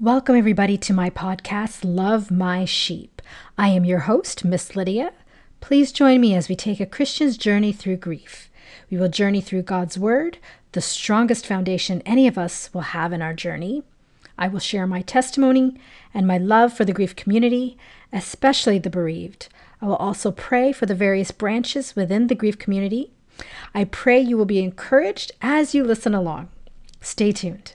Welcome, everybody, to my podcast, Love My Sheep. I am your host, Miss Lydia. Please join me as we take a Christian's journey through grief. We will journey through God's Word, the strongest foundation any of us will have in our journey. I will share my testimony and my love for the grief community, especially the bereaved. I will also pray for the various branches within the grief community. I pray you will be encouraged as you listen along. Stay tuned.